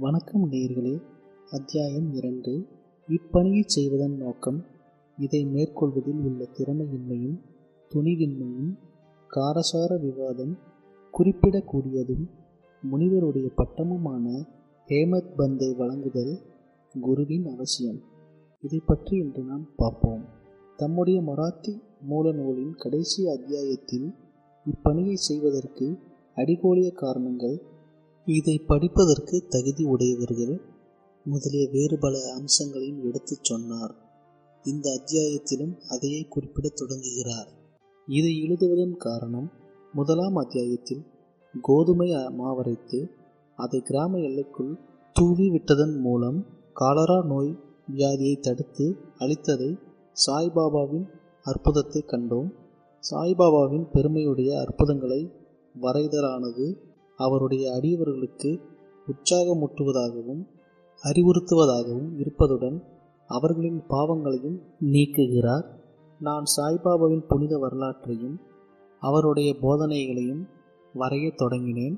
வணக்கம் நேர்களே அத்தியாயம் இரண்டு. இப்பணியை செய்வதன் நோக்கம் இதை மேற்கொள்வதில் உள்ள திறமையின்மையும் துணிவின்மையும் காரசார விவாதம் குறிப்பிடக்கூடியதும் முனிவருடைய பட்டமுமான ஹேமத் பந்தை வழங்குதல் குருவின் அவசியம். இதை பற்றி இன்று நாம் பார்ப்போம். தம்முடைய மராத்தி மூல நூலின் கடைசி அத்தியாயத்தில் இப்பணியை செய்வதற்கு அடிகோலிய காரணங்கள் இதை படிப்பதற்கு தகுதி உடையவர்கள் முதலிய வேறு பல அம்சங்களையும் எடுத்துச் சொன்னார். இந்த அத்தியாயத்திலும் அதையே குறிப்பிடத் தொடங்குகிறார். இதை எழுதுவதன் காரணம் முதலாம் அத்தியாயத்தில் கோதுமை மாவரைத்து அதை கிராம எல்லைக்குள் தூவி விட்டதன் மூலம் காலரா நோய் வியாதியை தடுத்து அளித்ததை சாய்பாபாவின் அற்புதத்தை கண்டோம். சாய்பாபாவின் பெருமையுடைய அற்புதங்களை வரைதலானது அவருடைய அடியவர்களுக்கு உற்சாகமூட்டுவதாகவும் அறிவுறுத்துவதாகவும் இருப்பதுடன் அவர்களின் பாவங்களையும் நீக்குகிறார். நான் சாய்பாபாவின் புனித வரலாற்றையும் அவருடைய போதனைகளையும் வரையத் தொடங்கினேன்.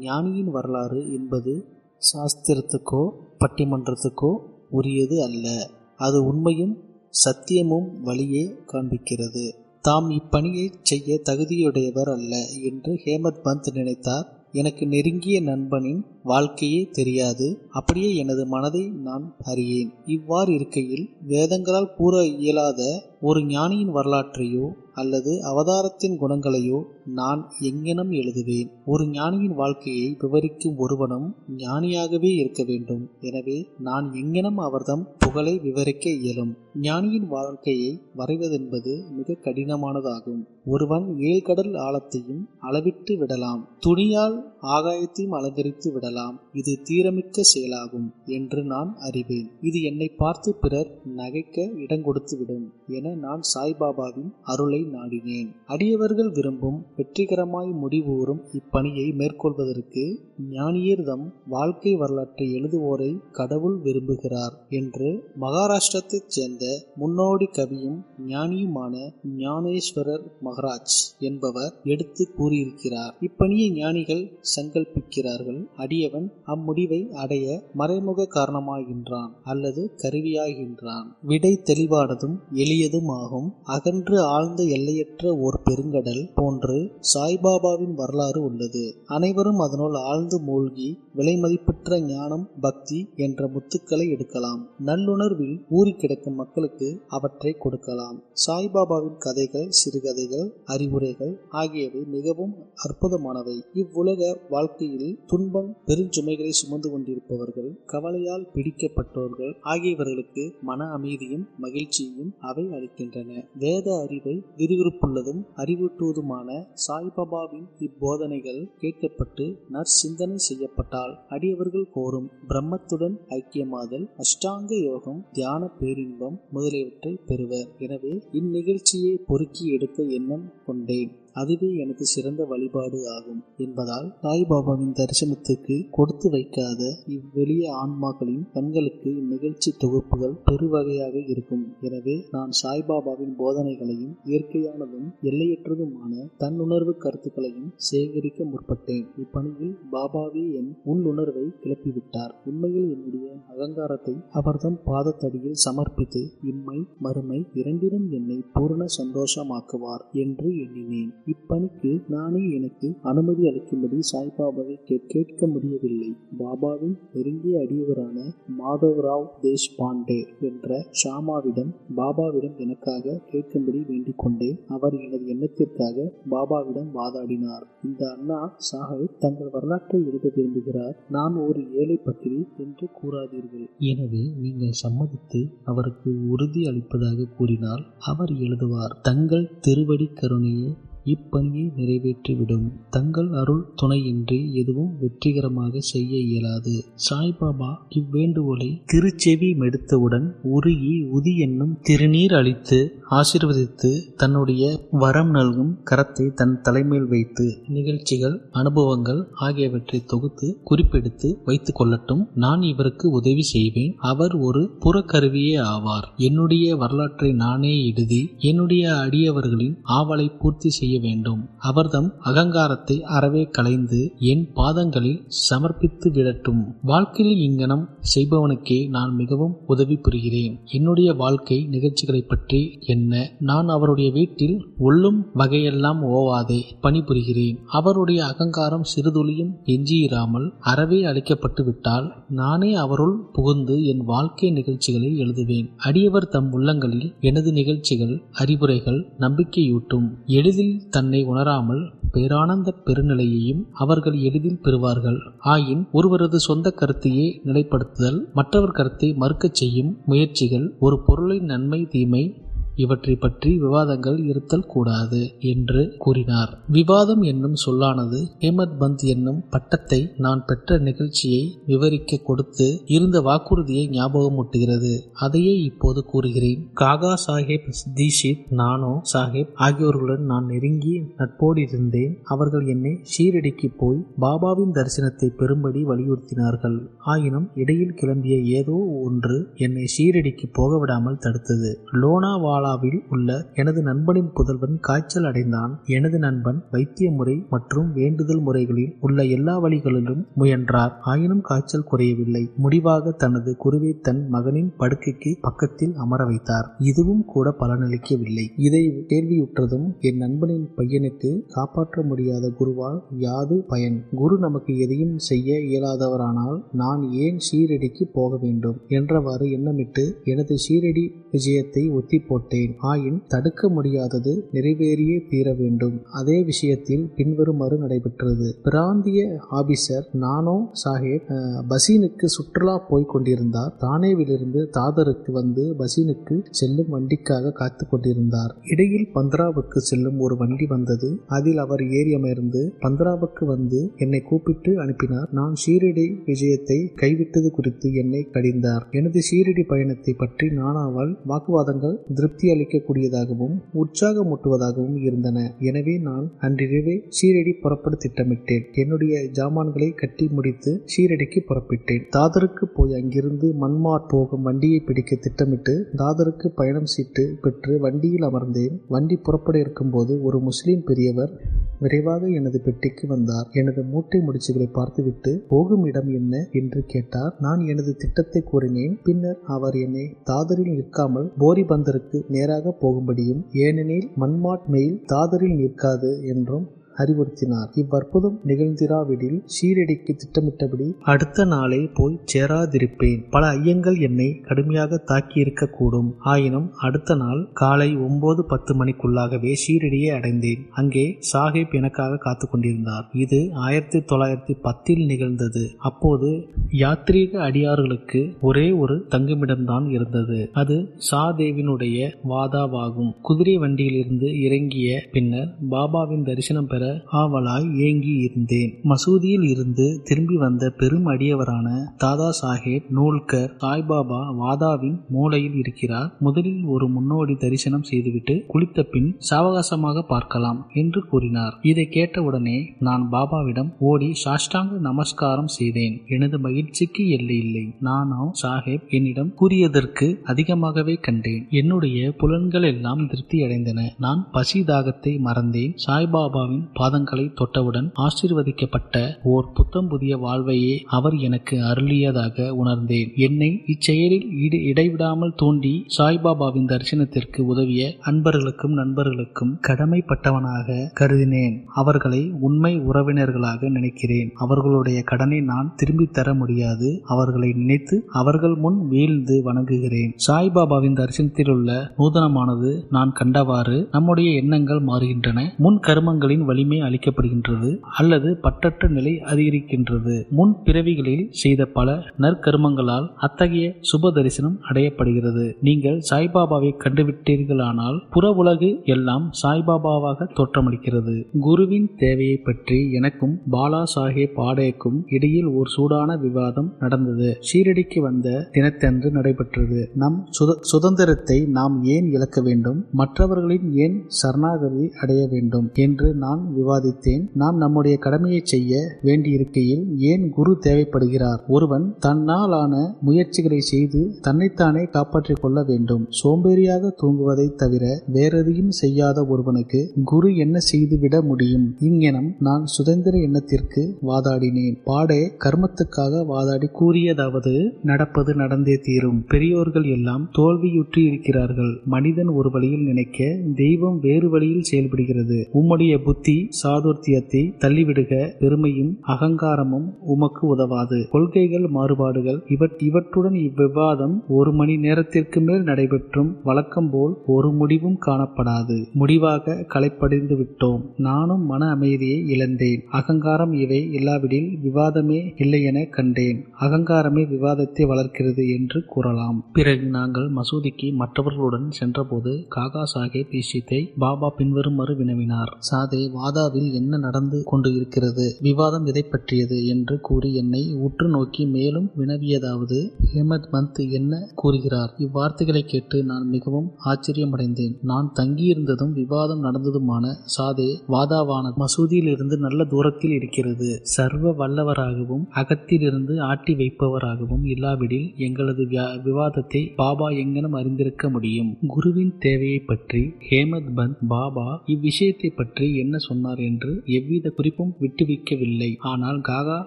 ஞானியின் வரலாறு என்பது சாஸ்திரத்துக்கோ பட்டிமன்றத்துக்கோ உரியது அல்ல. அது உண்மையும் சத்தியமும் வழியே காண்பிக்கிறது. தாம் இப்பணியை செய்ய தகுதியுடையவர் அல்ல என்று ஹேமத் பந்த் நினைத்தார். எனக்கு நெருங்கிய நண்பனின் வாழ்க்கையே தெரியாது. அப்படியே எனது மனதை நான் அறியேன். இவ்வாறு இருக்கையில் வேதங்களால் கூற இயலாத ஒரு ஞானியின் வரலாற்றையோ அல்லது அவதாரத்தின் குணங்களையோ நான் எங்கெனம் எழுதுவேன். ஒரு ஞானியின் வாழ்க்கையை விவரிக்கும் ஒருவனும் ஞானியாகவே இருக்க வேண்டும். எனவே நான் எங்கெனம் அவர்தம் புகழை விவரிக்க இயலும். ஞானியின் வாழ்க்கையை வரைவதென்பது மிக கடினமானதாகும். ஒருவன் ஏழ்கடல் ஆழத்தையும் அளவிட்டு விடலாம். துணியால் ஆகாயத்தையும் அலங்கரித்து விடலாம். இது தீரமிக்க செயலாகும் என்று நான் அறிவேன். இது என்னை பார்த்து பிறர் நகைக்க இடங்கொடுத்துவிடும் என நான் சாய்பாபாவின் அருளை நாடினேன். அடியவர்கள் விரும்பும் வெற்றிகரமாய் முடிவுறும் இப்பணியை மேற்கொள்வதற்கு ஞானியர்தம் வாழ்க்கை வரலாற்றை எழுதுவோரை கடவுள் விரும்புகிறார் என்று மகாராஷ்டிரத்தைச் சேர்ந்த முன்னோடி கவியும் ஞானியுமான ஞானேஸ்வரர் மகராஜ் என்பவர் எடுத்து கூறியிருக்கிறார். இப்பணியை ஞானிகள் சங்கல்பிக்கிறார்கள். அடியவன் அம்முடிவை அடைய மறைமுக காரணமாகின்றான் அல்லது கருவியாகின்றான். விடை தெளிவானதும் எளியதும் ஆகும் அகன்று ஆழ்ந்த எல்லையற்ற ஓர் பெருங்கடல் போன்று சாய்பாபாவின் வரலாறு உள்ளது. அனைவரும் அதனுள் ஆழ்ந்து மூழ்கி விலைமதிப்பற்ற ஞானம் பக்தி என்ற முத்துக்களை எடுக்கலாம். நல்லுணர்வில் ஊறி கிடக்கும் மக்களுக்கு அவற்றை கொடுக்கலாம். சாய்பாபாவின் கதைகள் சிறுகதைகள் அறிவுரைகள் ஆகியவை மிகவும் அற்புதமானவை. இவ்வுலக வாழ்க்கையில் துன்பம் பெருஞ்சுமைகளை சுமந்து கொண்டிருப்பவர்கள் கவலையால் பிடிக்கப்பட்டவர்கள் ஆகியவர்களுக்கு மன அமைதியும் மகிழ்ச்சியும் அவை அளிக்கின்றன. வேத அறிவை விறுவிறுப்புள்ளதும் அறிவூட்டுவதுமான சாய்பாபாவின் இப்போதனைகள் கேட்கப்பட்டு நற்சிந்தனை செய்யப்பட்டால் அடியவர்கள் கோரும் பிரம்மத்துடன் ஐக்கியமாதல் அஷ்டாங்க யோகம் தியான பேரின்பம் முதலியவற்றை பெறுவர். எனவே இந்நிகழ்ச்சியை பொறுக்கி எடுக்க எண்ணம் கொண்டேன். அதுவே எனக்கு சிறந்த வழிபாடு ஆகும் என்பதால் சாய்பாபாவின் தரிசனத்துக்கு கொடுத்து வைக்காத இவ்வெளிய ஆன்மாக்களின் கண்களுக்கு இந்நிகழ்ச்சி தொகுப்புகள் பெருவகையாக இருக்கும். எனவே நான் சாய்பாபாவின் போதனைகளையும் இயற்கையானதும் எல்லையற்றதுமான தன்னுணர்வு கருத்துக்களையும் சேகரிக்க முற்பட்டேன். இப்பணியில் பாபாவே என் உள்ளுணர்வை கிளப்பிவிட்டார். உண்மையில் என்னுடைய அகங்காரத்தை அவர்தம் பாதத்தடியில் சமர்ப்பித்து இம்மை மறுமை இரண்டிலும் என்னை பூரண சந்தோஷமாக்குவார் என்று எண்ணினேன். இப்பணிக்கு நானே எனக்கு அனுமதி அளிக்கும்படி சாய்பாபாவை கேட்க முடியவில்லை. பாபாவின் நெருங்கிய அடியவரான மாதவராவ் தேஷ்பாண்டே என்ற ஷாமாவிடம் பாபாவிடம் எனக்காக கேட்கும்படி வேண்டிக் கொண்டேன் அவர் எனது எண்ணத்திற்காக பாபாவிடம் வாதாடினார். இந்த அண்ணா சாஹிப் தங்கள் வரலாற்றை எழுத விரும்புகிறார். நான் ஒரு ஏழை பத்திரி என்று கூறாதீர்கள். எனவே நீங்கள் சம்மதித்து அவருக்கு உறுதி அளிப்பதாக கூறினால் அவர் எழுதுவார். தங்கள் திருவடி கருணையை இப்பணியை நிறைவேற்றிவிடும். தங்கள் அருள் துணையின்றி எதுவும் வெற்றிகரமாக செய்ய இயலாது. சாய்பாபா இவ்வேண்டுகோளை திருச்செவி மெடுத்தவுடன் உருகி உதி என்னும் திருநீர் அளித்து ஆசிர்வதித்து தன்னுடைய வரம் நல்கும் கரத்தை தன் தலைமையில் வைத்து நிகழ்ச்சிகள் அனுபவங்கள் ஆகியவற்றை தொகுத்து குறிப்பெடுத்து வைத்துக் கொள்ளட்டும். நான் இவருக்கு உதவி செய்வேன். அவர் ஒரு புறக்கருவியே ஆவார். என்னுடைய வரலாற்றை நானே எழுதி என்னுடைய அடியவர்களின் ஆவலை பூர்த்தி செய்ய செய்ய வேண்டும். அவர்தம் அகங்காரத்தை அறவே களைந்து என் பாதங்களில் சமர்ப்பித்து விடட்டும். வாழ்க்கையில் இங்கனம் செய்பவனுக்கே நான் மிகவும் உதவி புரிகிறேன். என்னுடைய வாழ்க்கை நிகழ்ச்சிகளை பற்றி என்ன? நான் அவருடைய வீட்டில் உள்ளும் வகையெல்லாம் ஓவாதே பணிபுரிகிறேன் அவருடைய அகங்காரம் சிறுதுளியும் எஞ்சியிராமல் அறவே அளிக்கப்பட்டு விட்டால் நானே அவருள் புகுந்து என் வாழ்க்கை நிகழ்ச்சிகளை எழுதுவேன். அடியவர் தம் உள்ளங்களில் எனது நிகழ்ச்சிகள் அறிவுரைகள் நம்பிக்கையூட்டும். எளிதில் தன்னை உணராமல் பேரானந்த பெருநிலையையும் அவர்கள் எளிதில் பெறுவார்கள். ஆயின் ஒருவரது சொந்த கருத்தையே நிலைப்படுத்துதல் மற்றவர் கருத்தை மறுக்கச் செய்யும் முயற்சிகள் ஒரு பொருளின் நன்மை தீமை இவற்றை பற்றி விவாதங்கள் இருத்தல் கூடாது என்று கூறினார். விவாதம் என்னும் சொல்லானது ஹேமத் பந்த் என்னும் பட்டத்தை நான் பெற்ற நிகழ்ச்சியை விவரிக்க கொடுத்து இருந்த வாக்குறுதியை ஞாபகமூட்டுகிறது அதையே இப்போது கூறுகிறேன். காகா சாஹேப் தீஷித் நானோ சாஹேப் ஆகியோர்களுடன் நான் நெருங்கி நட்போடு இருந்தேன். அவர்கள் என்னை ஷீரடிக்கு போய் பாபாவின் தரிசனத்தை பெறும்படி வலியுறுத்தினார்கள். ஆயினும் இடையில் கிளம்பிய ஏதோ ஒன்று என்னை ஷீரடிக்கு போக விடாமல் தடுத்தது. லோனாவாலா குவாலாவில் உள்ள எனது நண்பனின் புதல்வன் காய்ச்சல் அடைந்தான். எனது நண்பன் வைத்திய முறை மற்றும் வேண்டுதல் முறைகளில் உள்ள எல்லா வழிகளிலும் முயன்றார். ஆயினும் காய்ச்சல் குறையவில்லை. முடிவாக தனது குருவை தன் மகனின் படுக்கைக்கு பக்கத்தில் அமர வைத்தார். இதுவும் கூட பலனளிக்கவில்லை. இதை கேள்வியுற்றதும் என் நண்பனின் பையனுக்கு காப்பாற்ற முடியாத குருவால் யாது பயன்? குரு நமக்கு எதையும் செய்ய இயலாதவரானால் நான் ஏன் ஷீரடிக்கு போக வேண்டும்? என்றவாறு எண்ணமிட்டு எனது ஷீரடி விஜயத்தை ஒத்தி விட்டேன் ஆயின் தடுக்க முடியாதது நிறைவேறியே தீர வேண்டும். அதே விஷயத்தில் பின்வருமாறு நடைபெற்றது. பிராந்திய ஆபீசர் நானோ சாஹேப் பசீனுக்கு சுற்றுலா போய் கொண்டிருந்தார். தானேவிலிருந்து தாதருக்கு வந்து பசீனுக்கு செல்லும் வண்டிக்காக காத்து கொண்டிருந்தார். இடையில் பந்த்ராவுக்கு செல்லும் ஒரு வண்டி வந்தது. அதில் அவர் ஏறி அமர்ந்து பந்த்ராவுக்கு வந்து என்னை கூப்பிட்டு அனுப்பினார். நான் ஷீரடி விஜயத்தை கைவிட்டது குறித்து என்னை கடிந்தார். எனது ஷீரடி பயணத்தை பற்றி நானாவால் வாக்குவாதங்கள் திருப்தி அளிக்கக்கூடியதாகவும் உற்சாகமூட்டுவதாகவும் இருந்தன. எனவே நான் அன்றிரவே ஷீரடி புறப்பட திட்டமிட்டேன். என்னுடைய ஜாமான்களை கட்டி முடித்து ஷீரடிக்கு புறப்பட்டேன். தாதருக்கு போய் அங்கிருந்து மன்மார் போகும் வண்டியை பிடிக்க திட்டமிட்டு தாதருக்கு பயணம் சீட்டு பெற்று வண்டியில் அமர்ந்தேன். வண்டி புறப்பட இருக்கும்போது ஒரு முஸ்லிம் பெரியவர் விரைவாக எனது பெட்டிக்கு வந்தார். எனது மூட்டை முடிச்சுகளை பார்த்துவிட்டு போகும் இடம் என்ன? என்று கேட்டார். நான் எனது திட்டத்தை கூறினேன். பின்னர் அவர் என்னை தாதரில் நிற்காமல் போரிபந்தருக்கு நேராக போகும்படியும் ஏனெனில் மன்மாட் மெயில் தாதரில் நிற்காது என்றும் அறிவுறுத்தினார். இவ்வற்புதம் நிகழ்ந்திராவிடில் ஷீரடிக்கு திட்டமிட்டபடி அடுத்த நாளே போய் சேராதிருப்பேன். பல ஐயங்கள் என்னை கடுமையாக தாக்கியிருக்க கூடும் ஆயினும் அடுத்த நாள் காலை ஒன்பது பத்து மணிக்குள்ளாகவே ஷீரடியை அடைந்தேன். அங்கே சாஹிப் எனக்காக காத்து கொண்டிருந்தார். இது ஆயிரத்தி தொள்ளாயிரத்தி பத்தில் நிகழ்ந்தது. அப்போது யாத்ரீக அடியார்களுக்கு ஒரே ஒரு தங்குமிடம்தான் இருந்தது. அது சாதேவினுடைய வாதாவாகும். குதிரை வண்டியிலிருந்து இறங்கிய பின்னர் பாபாவின் தரிசனம் பெற ஆவலாய் ஏங்கி இருந்தேன். மசூதியில் இருந்து திரும்பி வந்த பெரும் அடியவரான தாதா சாஹேப் நூல்கர் சாய்பாபா வாதாவின் மூலையில் இருக்கிறார். முதலில் ஒரு முன்னோடி தரிசனம் செய்துவிட்டு குளித்த பின் சாவகாசமாக பார்க்கலாம் என்று கூறினார். இதை கேட்டவுடனே நான் பாபாவிடம் ஓடி சாஷ்டாங்க நமஸ்காரம் செய்தேன். எனது மகிழ்ச்சிக்கு எல்லை இல்லை. நானோ சாஹேப் என்னிடம் கூறியதற்கு அதிகமாகவே கண்டேன். என்னுடைய புலன்கள் எல்லாம் திருப்தி அடைந்தன. நான் பசி தாகத்தை மறந்தேன். சாய்பாபாவின் பாதங்களை தொட்டவுடன் ஆசீர்வதிக்கப்பட்ட ஓர் புத்தம் புதிய வாழ்வையே அவர் எனக்கு அருளியதாக உணர்ந்தேன். என்னை இச்செயலில் இடைவிடாமல் தூண்டி சாய்பாபாவின் தரிசனத்திற்கு உதவிய அன்பர்களுக்கும் நண்பர்களுக்கும் கடமைப்பட்டவனாக கருதினேன். அவர்களை உண்மை உறவினர்களாக நினைக்கிறேன். அவர்களுடைய கடனை நான் திரும்பி தர முடியாது. அவர்களை நினைத்து அவர்கள் முன் வீழ்ந்து வணங்குகிறேன். சாய்பாபாவின் தரிசனத்தில் உள்ள நூதனமானது நான் கண்டவாறு நம்முடைய எண்ணங்கள் மாறுகின்றன. முன் கருமங்களின் வலிமை அளிக்கப்படுகின்றது அல்லது பற்றற்ற நிலை அதிகரிக்கின்றது. முன் பிறவிகளில் செய்த பல நற்கருமங்களால் அத்தகைய சுப தரிசனம் அடையப்படுகிறது. நீங்கள் சாய்பாபாவை கண்டுவிட்டீர்களானால் புற உலகு எல்லாம் சாய்பாபாவாக தோற்றமளிக்கிறது. குருவின் தேவையை பற்றி எனக்கும் பாலா சாஹேப் பாடேக்கும் இடையில் ஒரு சூடான விவாதம் நடந்தது. ஷீரடிக்கு வந்த தினத்தன்று நடைபெற்றது. நம் சுதந்திரத்தை நாம் ஏன் இழக்க வேண்டும்? மற்றவர்களின் ஏன் சரணாகதி அடைய வேண்டும்? என்று நான் விவாதித்தேன். நாம் நம்முடைய கடமையை செய்ய வேண்டியிருக்கையில் ஏன் குரு தேவைப்படுகிறார்? ஒருவன் தன்னாலான முயற்சிகளை செய்து தன்னைத்தானே காப்பாற்றிக் கொள்ள வேண்டும். சோம்பேறியாக தூங்குவதை தவிர வேறெதையும் செய்யாத ஒருவனுக்கு குரு என்ன செய்துவிட முடியும்? இங்கெனம் நான் சுதந்திர எண்ணத்திற்கு வாதாடினேன். பாடே கர்மத்துக்காக வாதாடி கூறியதாவது நடப்பது நடந்தே தீரும். பெரியோர்கள் எல்லாம் தோல்வியுற்றி இருக்கிறார்கள். மனிதன் ஒரு வழியில் நினைக்க தெய்வம் வேறு வழியில் செயல்படுகிறது. உம்முடைய புத்தி சாதுர்த்தியத்தை தள்ளிவிடுக. பெருமையும் அகங்காரமும் உமக்கு உதவாது. கொள்கைகள் மாறுபாடுகள் இவற்றுடன் இவ்விவாதம் ஒரு மணி நேரத்திற்கு மேல் நடைபெற்றும் வழக்கம் போல் ஒரு முடிவும் காணப்படாது. முடிவாக களைப்படைந்து விட்டோம். நானும் மன அமைதியை இழந்தேன். அகங்காரம் இவை இல்லாவிடில் விவாதமே இல்லை என கண்டேன். அகங்காரமே விவாதத்தை வளர்க்கிறது என்று கூறலாம். பிறகு நாங்கள் மசூதிக்கு மற்றவர்களுடன் சென்றபோது காகா சாஹேப் இஷித்தை பாபா பின்வருமாறு வினவினார். சாதே வா மாதாவில் என்ன நடந்து கொண்டு இருக்கிறது விவாதம் எதை பற்றியது என்று கூறி என்னை உற்று நோக்கி மேலும் வினவியதாவது ஹேமத் மந்த் என்ன கூறுகிறார்? இவ்வார்த்தைகளை கேட்டு நான் மிகவும் ஆச்சரியமடைந்தேன். நான் தங்கியிருந்ததும் விவாதம் நடந்ததுமான சாதே வாதாவான மசூதியில் இருந்து நல்ல தூரத்தில் இருக்கிறது. சர்வ வல்லவராகவும் அகத்திலிருந்து ஆட்டி வைப்பவராகவும் இல்லாவிடில் எங்களது விவாதத்தை பாபா எங்கனும் அறிந்திருக்க முடியும்? குருவின் தேவையை பற்றி ஹேமத் பந்த் பாபா இவ்விஷயத்தை பற்றி என்ன சொன்ன சொன்னார் என்று எவ்வித குறிப்பும் விட்டுவிக்கவில்லை. ஆனால் காகா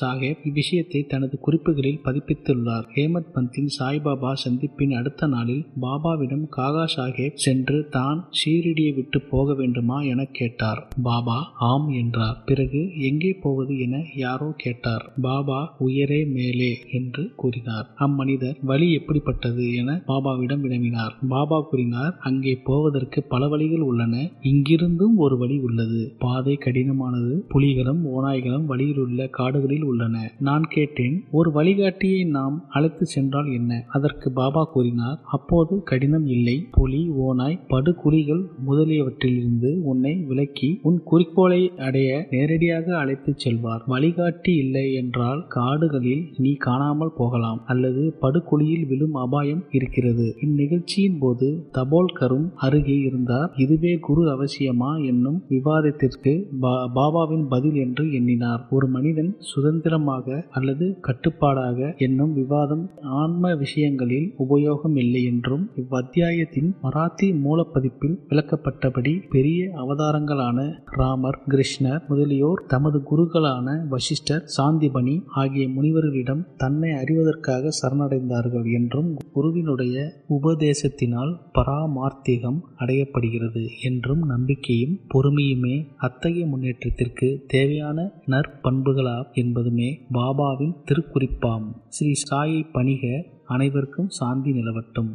சாஹேப் இவ்விஷயத்தை தனது குறிப்புகளில் பதிப்பித்துள்ளார். ஹேமத் பந்தின் சாய்பாபா சந்திப்பின் அடுத்த நாளில் பாபாவிடம் காகா சாஹேப் சென்று தான் ஷீரடியை விட்டு போக வேண்டுமா என கேட்டார். பாபா ஆம் என்றார். பிறகு எங்கே போவது என யாரோ கேட்டார். பாபா உயரே மேலே என்று கூறினார். அம்மனிதர் வழி எப்படிப்பட்டது என பாபாவிடம் வினவினார். பாபா கூறினார் அங்கே போவதற்கு பல வழிகள் உள்ளன. இங்கிருந்தும் ஒரு வழி உள்ளது. பாதை கடினமானது. புலிகளும் ஓநாய்களும் வழியில் உள்ள காடுகளில் உள்ளன. நான் கேட்டேன் ஒரு வழிகாட்டியை நாம் அழைத்து சென்றால் என்ன? அதற்கு பாபா கூறினார் அப்போது கடினம் இல்லை. புலி ஓநாய் படுகுழிகள் முதலியவற்றிலிருந்து உன்னை விலக்கி உன் குறிக்கோளை அடைய நேரடியாக அழைத்துச் செல்வார். வழிகாட்டி இல்லை என்றால் காடுகளில் நீ காணாமல் போகலாம். அல்லது படுகுழியில் விழும் அபாயம் இருக்கிறது. இந்நிகழ்ச்சியின் போது தபோல்கரும் அருகே இருந்தார். இதுவே குரு அவசியமா? என்னும் விவாதத்திற்கு பாபாவின் பதில் என்று எண்ணினார். ஒரு மனிதன் சுதந்திரமாக அல்லது கட்டுப்பாடாக என்னும் விவாதம் ஆன்ம விஷயங்களில் உபயோகம் இல்லை என்றும் இவ்வத்தியாயத்தின் மராத்தி மூலப்பதிப்பில் விளக்கப்பட்டபடி பெரிய அவதாரங்களான ராமர் கிருஷ்ணர் முதலியோர் தமது குருக்களான வசிஷ்டர் சாந்திபனி ஆகிய முனிவர்களிடம் தன்னை அறிவதற்காக சரணடைந்தார்கள் என்றும் குருவினுடைய உபதேசத்தினால் பராமார்த்திகம் அடையப்படுகிறது என்றும் நம்பிக்கையும் பொறுமையுமே அத்தகைய முன்னேற்றத்திற்கு தேவையான நற்பண்புகளா என்பதுமே பாபாவின் திருக்குறிப்பாம். ஸ்ரீ சாயை பணிக அனைவருக்கும் சாந்தி நிலவட்டும்.